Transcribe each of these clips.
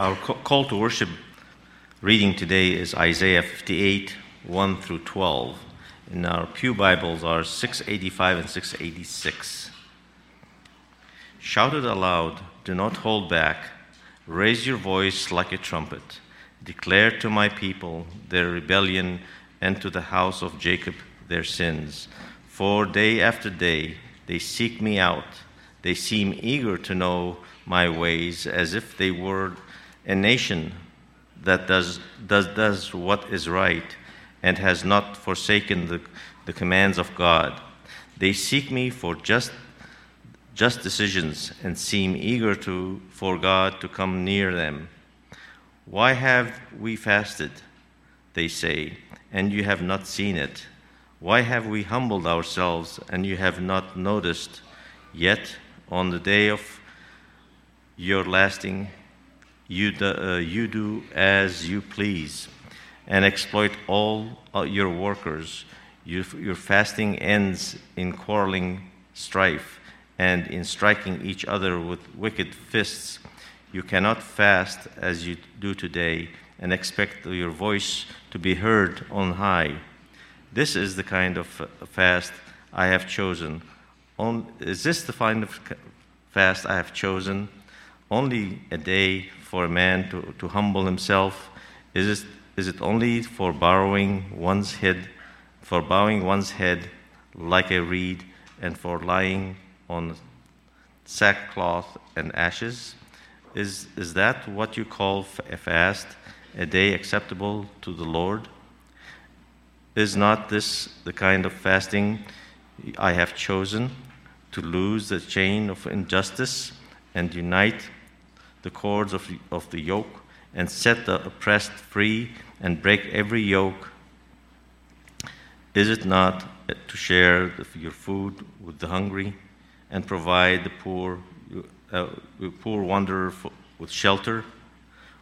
Our call to worship reading today is Isaiah 58, 1 through 12. In our Pew Bibles are 685 and 686. Shout it aloud, do not hold back. Raise your voice like a trumpet. Declare to my people their rebellion and to the house of Jacob their sins. For day after day they seek me out. They seem eager to know my ways as if they were a nation that does, does, does what is right and has not forsaken the, the commands of God. They seek me for just, just decisions and seem eager to, for God to come near them. Why have we fasted? They say, and you have not seen it. Why have we humbled ourselves and you have not noticed? Yet on the day of your lasting, you do, uh, you do as you please and exploit all uh, your workers. You, your fasting ends in quarreling, strife, and in striking each other with wicked fists. You cannot fast as you do today and expect your voice to be heard on high. This is the kind of fast I have chosen. On, is this the kind of fast I have chosen? Only a day for a man to, to humble himself? Is it, is it only for borrowing one's head, for bowing one's head like a reed, and for lying on sackcloth and ashes? Is, is that what you call a fast, a day acceptable to the Lord? Is not this the kind of fasting I have chosen to lose the chain of injustice and unite the cords of, of the yoke and set the oppressed free and break every yoke? Is it not to share your food with the hungry and provide the poor, uh, poor wanderer with shelter?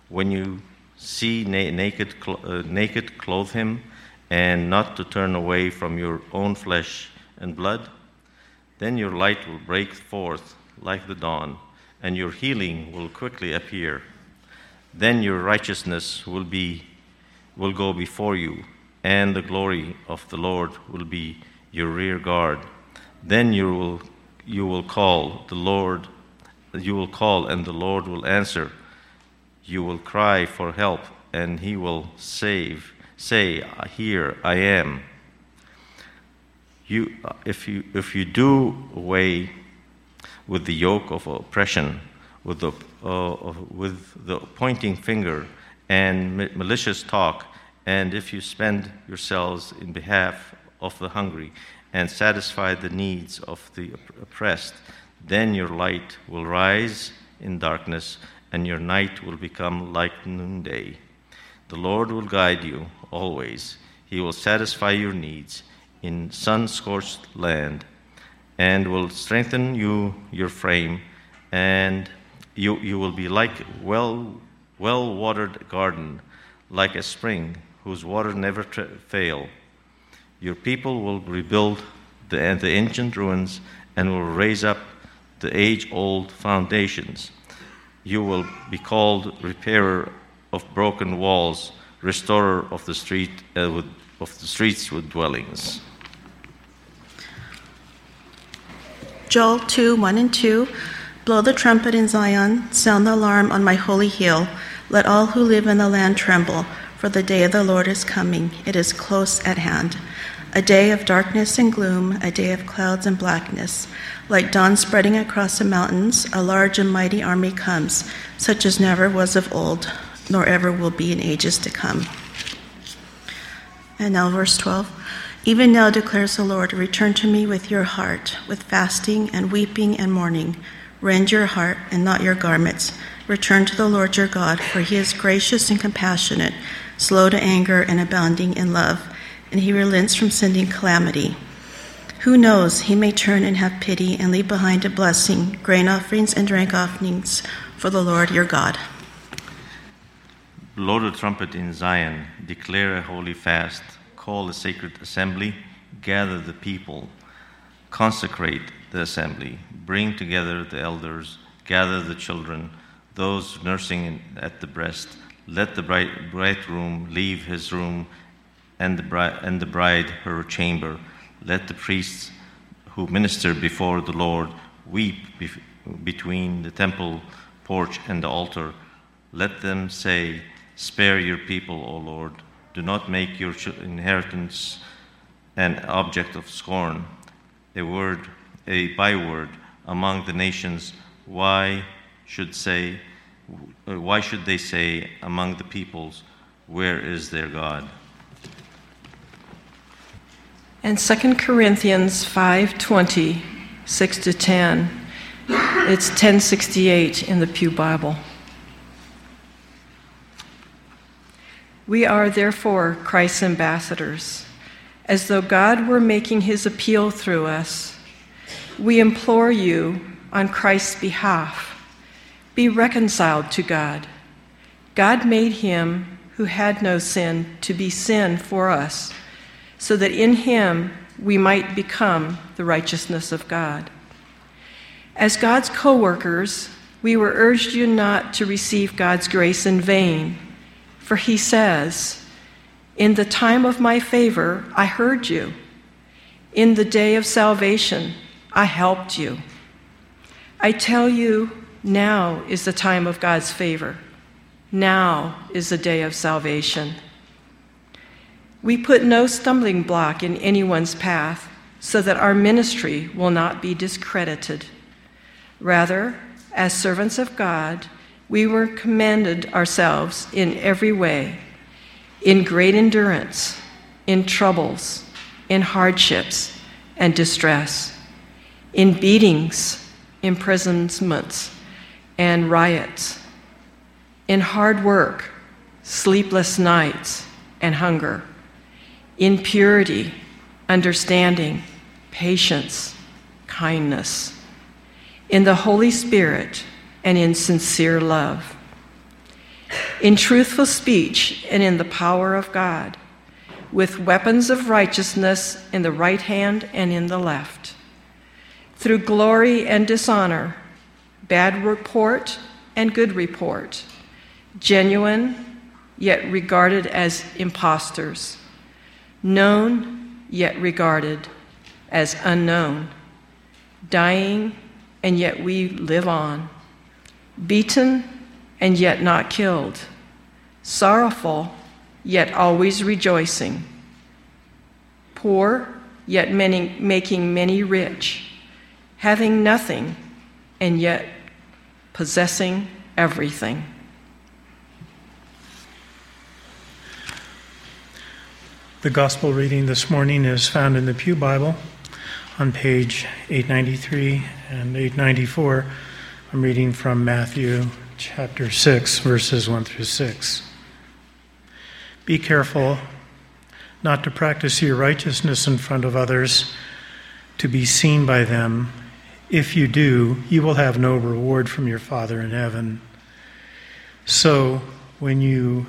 When you see na- naked, cl- uh, naked, clothe him and not to turn away from your own flesh and blood, then your light will break forth like the dawn, and your healing will quickly appear. Then your righteousness will be will go before you, and the glory of the Lord will be your rear guard. Then you will you will call the Lord you will call and the Lord will answer. You will cry for help and he will save say, Here I am. You, if, you, if you do away with the yoke of oppression, with the, uh, with the pointing finger and malicious talk, and if you spend yourselves in behalf of the hungry and satisfy the needs of the oppressed, then your light will rise in darkness and your night will become like noonday. The Lord will guide you always. He will satisfy your needs in sun scorched land and will strengthen you, your frame, and you, you will be like well well watered garden, like a spring whose water never tra- fail. Your people will rebuild the, the ancient ruins and will raise up the age old foundations. You will be called repairer of broken walls, restorer of the street uh, with, of the streets with dwellings. Joel 2 1 and 2 Blow the trumpet in Zion, sound the alarm on my holy hill. Let all who live in the land tremble, for the day of the Lord is coming. It is close at hand. A day of darkness and gloom, a day of clouds and blackness. Like dawn spreading across the mountains, a large and mighty army comes, such as never was of old, nor ever will be in ages to come. And now, verse 12. Even now declares the Lord, return to me with your heart, with fasting and weeping and mourning. Rend your heart and not your garments. Return to the Lord your God, for he is gracious and compassionate, slow to anger and abounding in love, and he relents from sending calamity. Who knows, he may turn and have pity and leave behind a blessing, grain offerings and drink offerings for the Lord your God. Blow the trumpet in Zion, declare a holy fast, call a sacred assembly, gather the people, consecrate the assembly, bring together the elders, gather the children, those nursing at the breast. Let the bride, bridegroom leave his room and the, bride, and the bride her chamber. Let the priests who minister before the Lord weep bef- between the temple porch and the altar. Let them say, Spare your people, O Lord. Do not make your inheritance an object of scorn, a word, a byword among the nations. Why should say, uh, why should they say among the peoples, Where is their God? And 2 Corinthians 5:20, 6 to 10. It's 1068 in the Pew Bible. We are therefore Christ's ambassadors, as though God were making his appeal through us. We implore you on Christ's behalf be reconciled to God. God made him who had no sin to be sin for us, so that in him we might become the righteousness of God. As God's co workers, we were urged you not to receive God's grace in vain, for he says, In the time of my favor, I heard you. In the day of salvation, I helped you. I tell you, now is the time of God's favor. Now is the day of salvation. We put no stumbling block in anyone's path so that our ministry will not be discredited. Rather, as servants of God, we were commended ourselves in every way in great endurance, in troubles, in hardships and distress, in beatings, imprisonments and riots, in hard work, sleepless nights, and hunger, in purity, understanding, patience, kindness, in the Holy Spirit, and in sincere love, in truthful speech, and in the power of God, with weapons of righteousness in the right hand and in the left, through glory and dishonor bad report and good report, genuine yet regarded as impostors, known yet regarded as unknown, dying and yet we live on, beaten and yet not killed, sorrowful yet always rejoicing, poor yet many, making many rich, having nothing and yet possessing everything. The gospel reading this morning is found in the Pew Bible on page 893 and 894. I'm reading from Matthew chapter 6, verses 1 through 6. Be careful not to practice your righteousness in front of others to be seen by them. If you do, you will have no reward from your Father in heaven. So, when you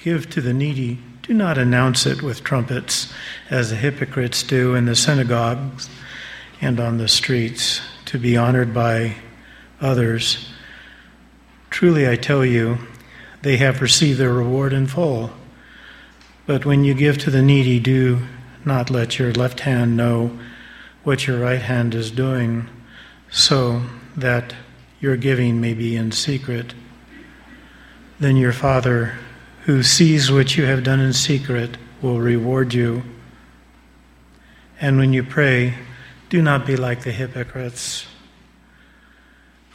give to the needy, do not announce it with trumpets, as the hypocrites do in the synagogues and on the streets, to be honored by others. Truly, I tell you, they have received their reward in full. But when you give to the needy, do not let your left hand know what your right hand is doing so that your giving may be in secret. Then your Father, who sees what you have done in secret, will reward you. And when you pray, do not be like the hypocrites,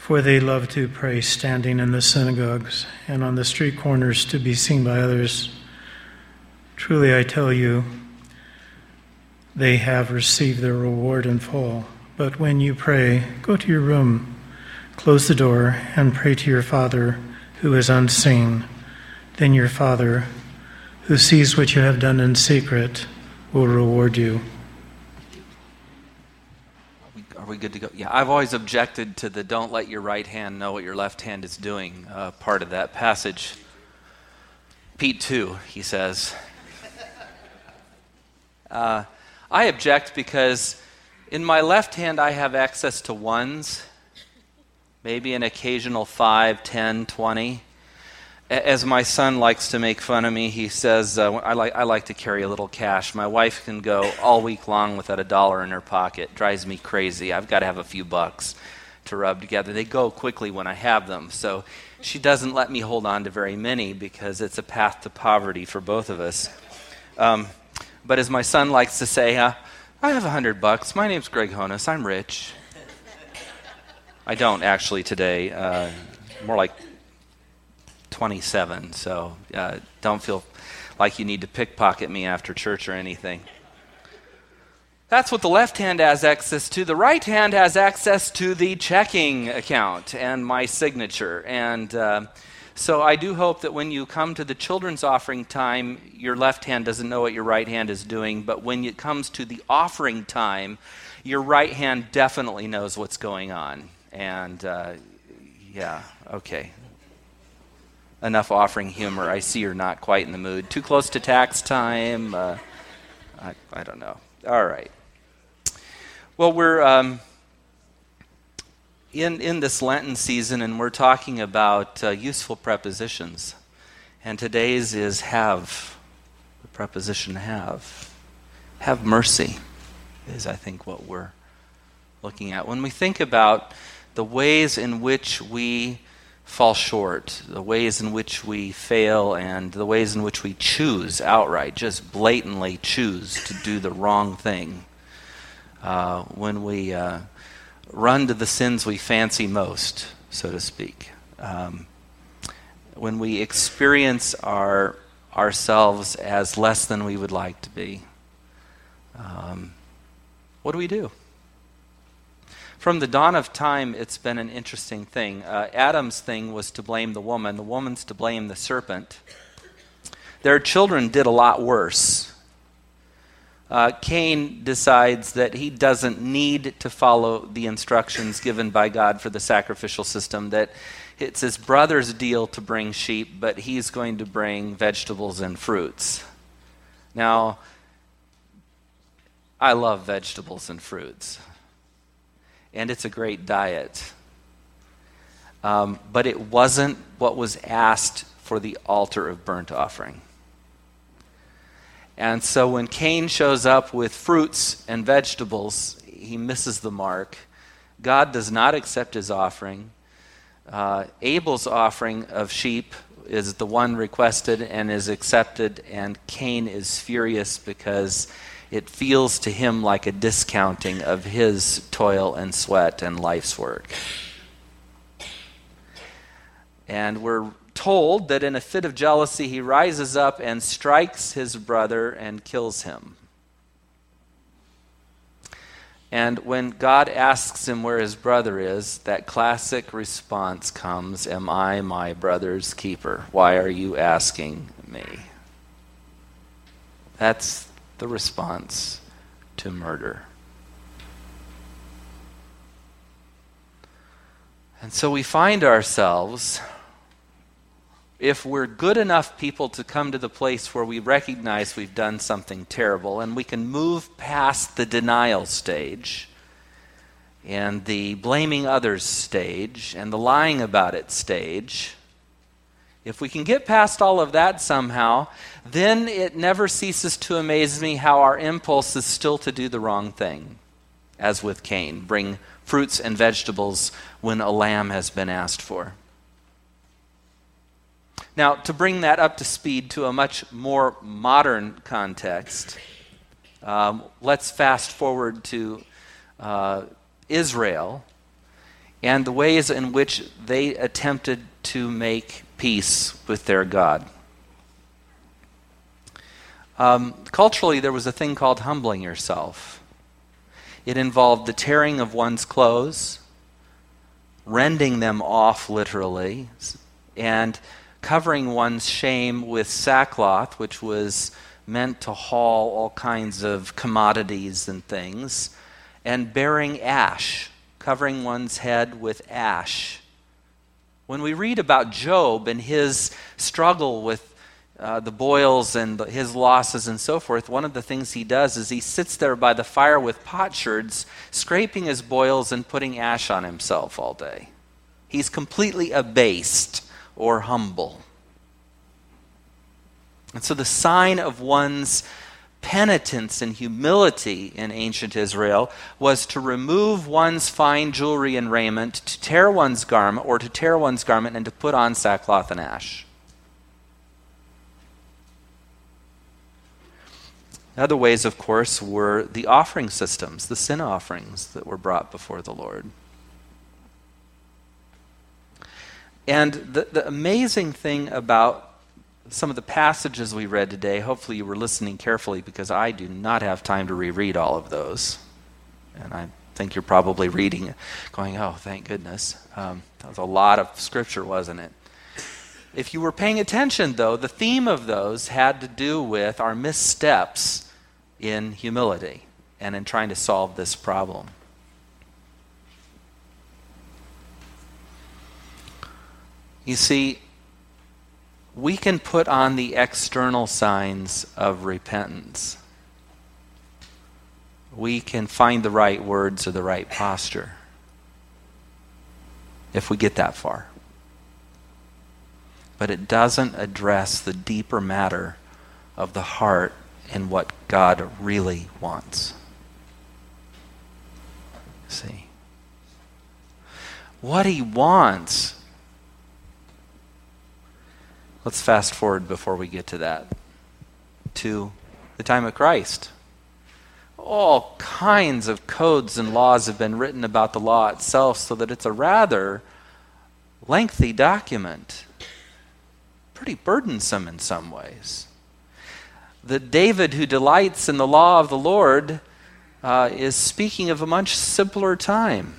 for they love to pray standing in the synagogues and on the street corners to be seen by others. Truly, I tell you, they have received their reward in full. But when you pray, go to your room, close the door, and pray to your Father who is unseen. Then your Father, who sees what you have done in secret, will reward you. We good to go? Yeah, I've always objected to the don't let your right hand know what your left hand is doing uh, part of that passage. Pete 2, he says. Uh, I object because in my left hand, I have access to ones, maybe an occasional 5, 10, 20. As my son likes to make fun of me, he says, uh, I, like, I like to carry a little cash. My wife can go all week long without a dollar in her pocket. Drives me crazy. I've got to have a few bucks to rub together. They go quickly when I have them. So she doesn't let me hold on to very many because it's a path to poverty for both of us. Um, but as my son likes to say, uh, I have a hundred bucks. My name's Greg Honus. I'm rich. I don't actually today. Uh, more like 27. So uh, don't feel like you need to pickpocket me after church or anything. That's what the left hand has access to. The right hand has access to the checking account and my signature. And uh, so I do hope that when you come to the children's offering time, your left hand doesn't know what your right hand is doing. But when it comes to the offering time, your right hand definitely knows what's going on. And uh, yeah, okay. Enough offering humor. I see you're not quite in the mood. Too close to tax time? Uh, I, I don't know. All right. Well, we're um, in, in this Lenten season and we're talking about uh, useful prepositions. And today's is have, the preposition have. Have mercy is, I think, what we're looking at. When we think about the ways in which we fall short, the ways in which we fail, and the ways in which we choose outright, just blatantly choose to do the wrong thing uh, when we uh, run to the sins we fancy most, so to speak. Um, when we experience our ourselves as less than we would like to be, um, what do we do? From the dawn of time, it's been an interesting thing. Uh, Adam's thing was to blame the woman, the woman's to blame the serpent. Their children did a lot worse uh, Cain decides that he doesn't need to follow the instructions given by God for the sacrificial system, that it's his brother's deal to bring sheep, but he's going to bring vegetables and fruits. Now, I love vegetables and fruits, and it's a great diet. Um, but it wasn't what was asked for the altar of burnt offering. And so when Cain shows up with fruits and vegetables, he misses the mark. God does not accept his offering. Uh, Abel's offering of sheep is the one requested and is accepted, and Cain is furious because it feels to him like a discounting of his toil and sweat and life's work. And we're told that in a fit of jealousy, he rises up and strikes his brother and kills him. And when God asks him where his brother is, that classic response comes Am I my brother's keeper? Why are you asking me? That's the response to murder. And so we find ourselves if we're good enough people to come to the place where we recognize we've done something terrible and we can move past the denial stage and the blaming others stage and the lying about it stage, if we can get past all of that somehow, then it never ceases to amaze me how our impulse is still to do the wrong thing, as with Cain bring fruits and vegetables when a lamb has been asked for. Now, to bring that up to speed to a much more modern context, um, let's fast forward to uh, Israel and the ways in which they attempted to make peace with their God. Um, culturally, there was a thing called humbling yourself. It involved the tearing of one's clothes, rending them off literally, and covering one's shame with sackcloth, which was meant to haul all kinds of commodities and things, and bearing ash, covering one's head with ash. When we read about Job and his struggle with uh, the boils and his losses and so forth, one of the things he does is he sits there by the fire with potsherds, scraping his boils and putting ash on himself all day. He's completely abased or humble. And so the sign of one's penitence and humility in ancient Israel was to remove one's fine jewelry and raiment, to tear one's garment, or to tear one's garment and to put on sackcloth and ash. Other ways, of course, were the offering systems, the sin offerings that were brought before the Lord. And the, the amazing thing about some of the passages we read today, hopefully you were listening carefully because I do not have time to reread all of those. And I think you're probably reading, going, oh, thank goodness. Um, that was a lot of scripture, wasn't it? If you were paying attention, though, the theme of those had to do with our missteps in humility and in trying to solve this problem. You see, we can put on the external signs of repentance. We can find the right words or the right posture if we get that far. But it doesn't address the deeper matter of the heart and what God really wants. See? What He wants Let's fast forward before we get to that to the time of Christ. All kinds of codes and laws have been written about the law itself so that it's a rather lengthy document. Pretty burdensome in some ways. The David who delights in the law of the Lord uh, is speaking of a much simpler time.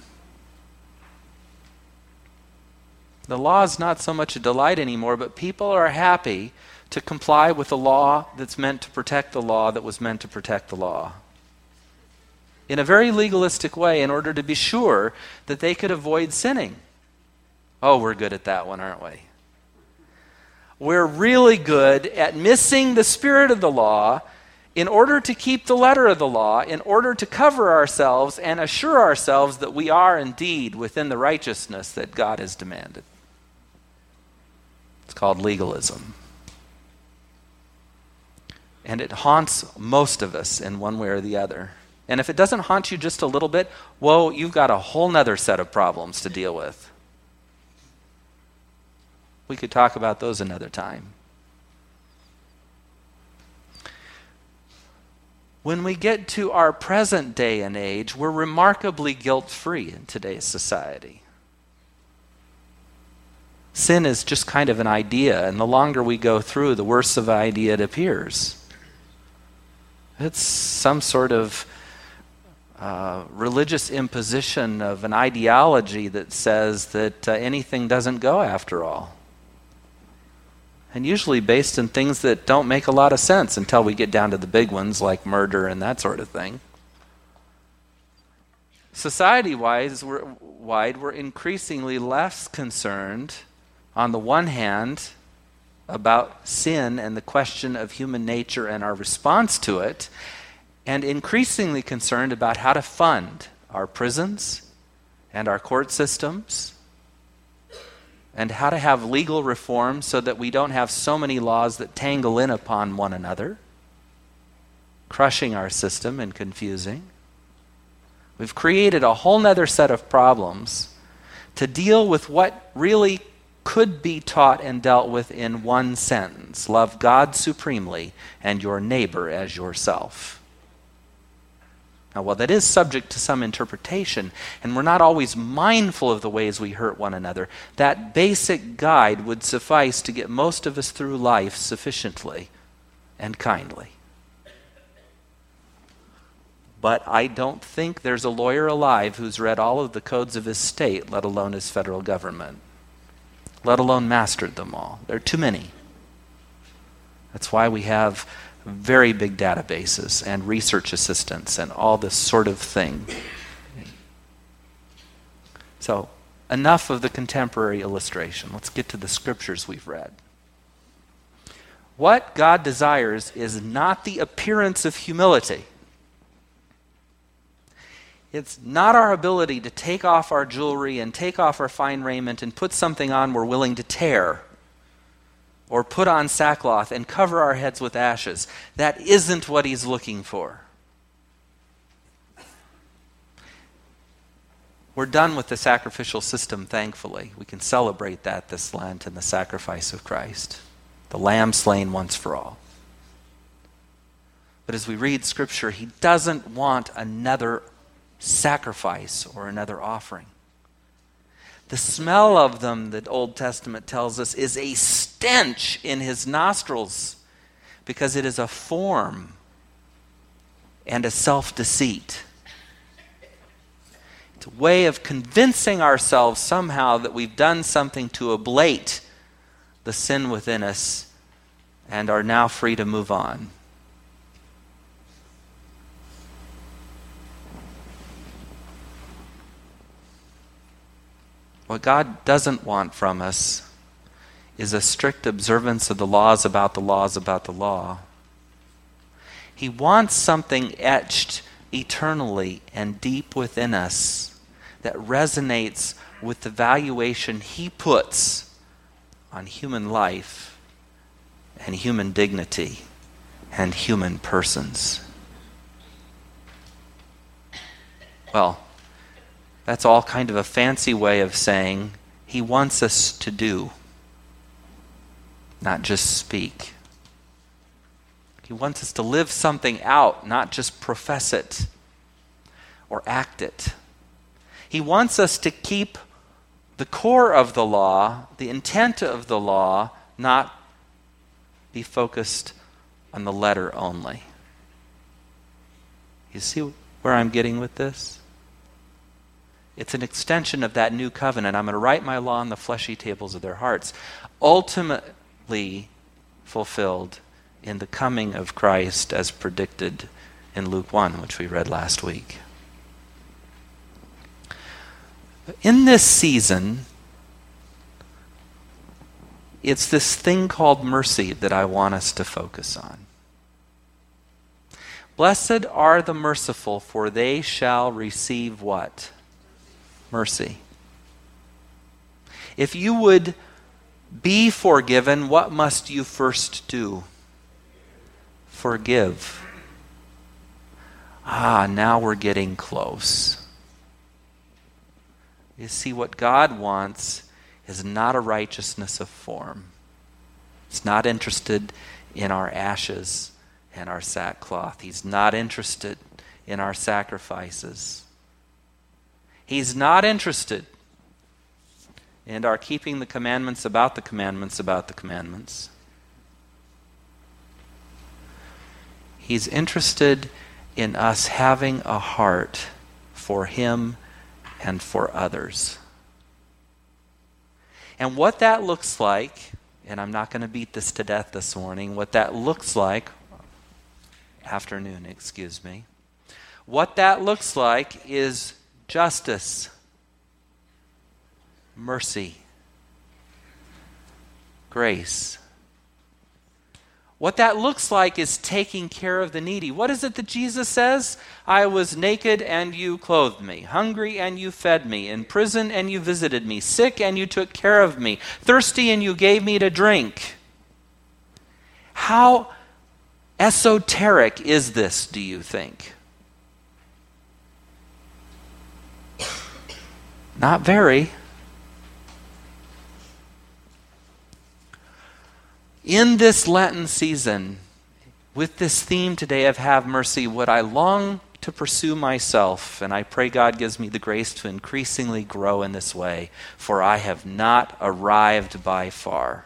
The law is not so much a delight anymore, but people are happy to comply with the law that's meant to protect the law that was meant to protect the law. In a very legalistic way, in order to be sure that they could avoid sinning. Oh, we're good at that one, aren't we? We're really good at missing the spirit of the law in order to keep the letter of the law, in order to cover ourselves and assure ourselves that we are indeed within the righteousness that God has demanded. It's called legalism. And it haunts most of us in one way or the other. And if it doesn't haunt you just a little bit, whoa, you've got a whole nother set of problems to deal with. We could talk about those another time. When we get to our present day and age, we're remarkably guilt free in today's society. Sin is just kind of an idea, and the longer we go through, the worse of an idea it appears. It's some sort of uh, religious imposition of an ideology that says that uh, anything doesn't go after all. And usually based in things that don't make a lot of sense until we get down to the big ones like murder and that sort of thing. Society wise, we're, wide, we're increasingly less concerned on the one hand, about sin and the question of human nature and our response to it, and increasingly concerned about how to fund our prisons and our court systems, and how to have legal reform so that we don't have so many laws that tangle in upon one another, crushing our system and confusing. We've created a whole other set of problems to deal with what really could be taught and dealt with in one sentence love God supremely and your neighbor as yourself. Now, while that is subject to some interpretation, and we're not always mindful of the ways we hurt one another, that basic guide would suffice to get most of us through life sufficiently and kindly. But I don't think there's a lawyer alive who's read all of the codes of his state, let alone his federal government let alone mastered them all. There are too many. That's why we have very big databases and research assistants and all this sort of thing. So, enough of the contemporary illustration. Let's get to the scriptures we've read. What God desires is not the appearance of humility. It's not our ability to take off our jewelry and take off our fine raiment and put something on we're willing to tear or put on sackcloth and cover our heads with ashes. That isn't what he's looking for. We're done with the sacrificial system, thankfully. We can celebrate that this Lent and the sacrifice of Christ, the lamb slain once for all. But as we read Scripture, he doesn't want another sacrifice or another offering. The smell of them, the Old Testament tells us, is a stench in his nostrils because it is a form and a self deceit. It's a way of convincing ourselves somehow that we've done something to ablate the sin within us and are now free to move on. What God doesn't want from us is a strict observance of the laws about the laws about the law. He wants something etched eternally and deep within us that resonates with the valuation He puts on human life and human dignity and human persons. Well, that's all kind of a fancy way of saying he wants us to do, not just speak. He wants us to live something out, not just profess it or act it. He wants us to keep the core of the law, the intent of the law, not be focused on the letter only. You see where I'm getting with this? It's an extension of that new covenant. I'm going to write my law on the fleshy tables of their hearts. Ultimately fulfilled in the coming of Christ as predicted in Luke 1, which we read last week. In this season, it's this thing called mercy that I want us to focus on. Blessed are the merciful, for they shall receive what? Mercy. If you would be forgiven, what must you first do? Forgive. Ah, now we're getting close. You see, what God wants is not a righteousness of form. He's not interested in our ashes and our sackcloth. He's not interested in our sacrifices. He's not interested in our keeping the commandments about the commandments about the commandments. He's interested in us having a heart for Him and for others. And what that looks like, and I'm not going to beat this to death this morning, what that looks like, afternoon, excuse me, what that looks like is justice, mercy, grace. What that looks like is taking care of the needy. What is it that Jesus says? I was naked and you clothed me, hungry and you fed me, in prison and you visited me, sick and you took care of me, thirsty and you gave me to drink. How esoteric is this, do you think? Not very. In this Lenten season, with this theme today of Have Mercy, what I long to pursue myself, and I pray God gives me the grace to increasingly grow in this way, for I have not arrived by far.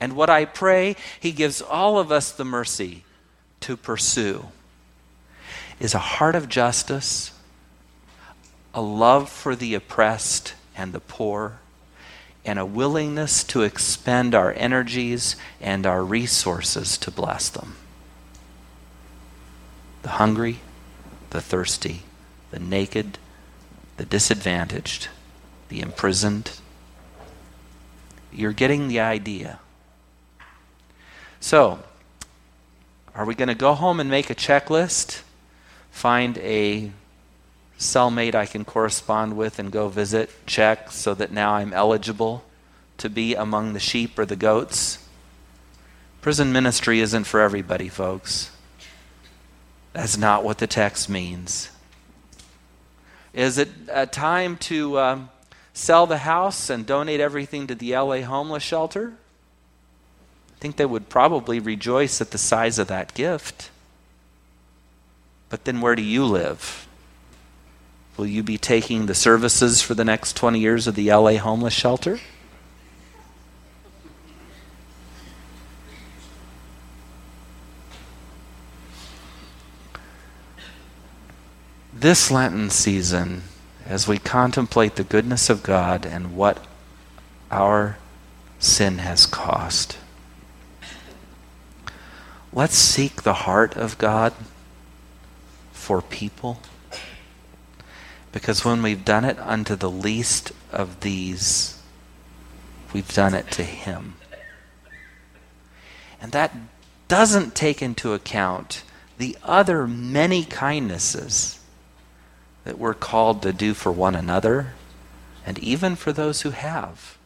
And what I pray He gives all of us the mercy to pursue is a heart of justice a love for the oppressed and the poor, and a willingness to expend our energies and our resources to bless them. The hungry, the thirsty, the naked, the disadvantaged, the imprisoned. You're getting the idea. So, are we going to go home and make a checklist? find a cellmate I can correspond with and go visit, check, so that now I'm eligible to be among the sheep or the goats. Prison ministry isn't for everybody, folks. That's not what the text means. Is it a time to um, sell the house and donate everything to the LA homeless shelter? I think they would probably rejoice at the size of that gift. But then where do you live? Will you be taking the services for the next 20 years of the LA homeless shelter? This Lenten season, as we contemplate the goodness of God and what our sin has cost, let's seek the heart of God for people. Because when we've done it unto the least of these, we've done it to Him. And that doesn't take into account the other many kindnesses that we're called to do for one another and even for those who have.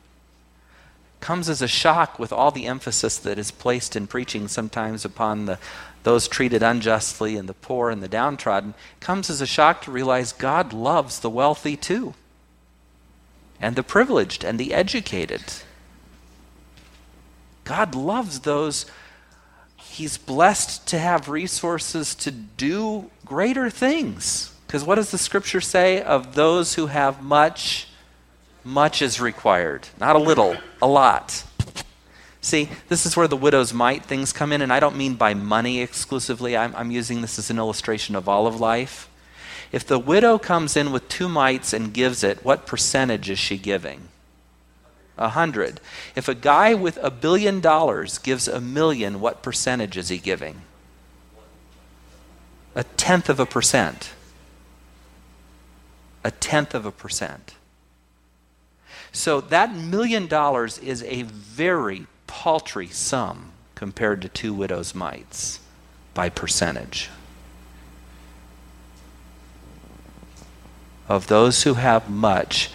Comes as a shock with all the emphasis that is placed in preaching sometimes upon the, those treated unjustly and the poor and the downtrodden. Comes as a shock to realize God loves the wealthy too, and the privileged and the educated. God loves those He's blessed to have resources to do greater things. Because what does the scripture say? Of those who have much, much is required. Not a little, a lot. See, this is where the widow's mite things come in, and I don't mean by money exclusively. I'm, I'm using this as an illustration of all of life. If the widow comes in with two mites and gives it, what percentage is she giving? A hundred. If a guy with a billion dollars gives a million, what percentage is he giving? A tenth of a percent a tenth of a percent. So that million dollars is a very paltry sum compared to two widows' mites by percentage. Of those who have much,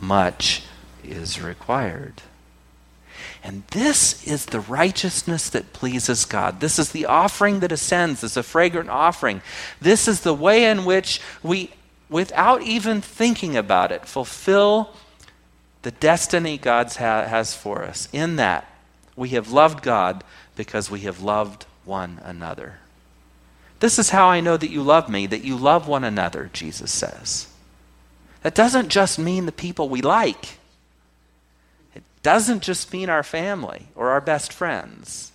much is required. And this is the righteousness that pleases God. This is the offering that ascends as a fragrant offering. This is the way in which we without even thinking about it, fulfill the destiny God ha- has for us. In that, we have loved God because we have loved one another. This is how I know that you love me, that you love one another, Jesus says. That doesn't just mean the people we like, it doesn't just mean our family or our best friends.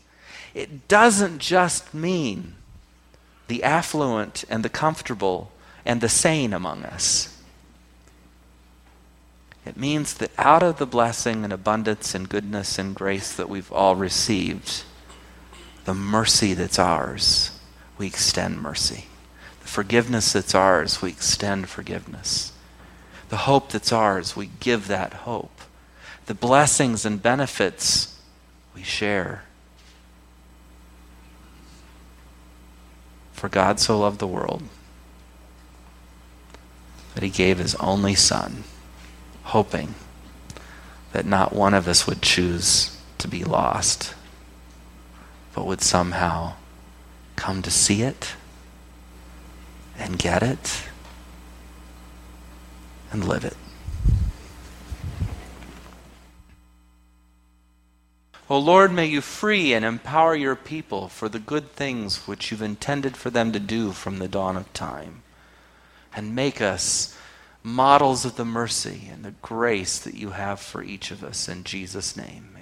It doesn't just mean the affluent and the comfortable and the sane among us. It means that out of the blessing and abundance and goodness and grace that we've all received, the mercy that's ours, we extend mercy. The forgiveness that's ours, we extend forgiveness. The hope that's ours, we give that hope. The blessings and benefits, we share. For God so loved the world that he gave his only son, hoping that not one of us would choose to be lost, but would somehow come to see it and get it and live it. O Lord, may you free and empower your people for the good things which you've intended for them to do from the dawn of time and make us models of the mercy and the grace that you have for each of us. In Jesus' name.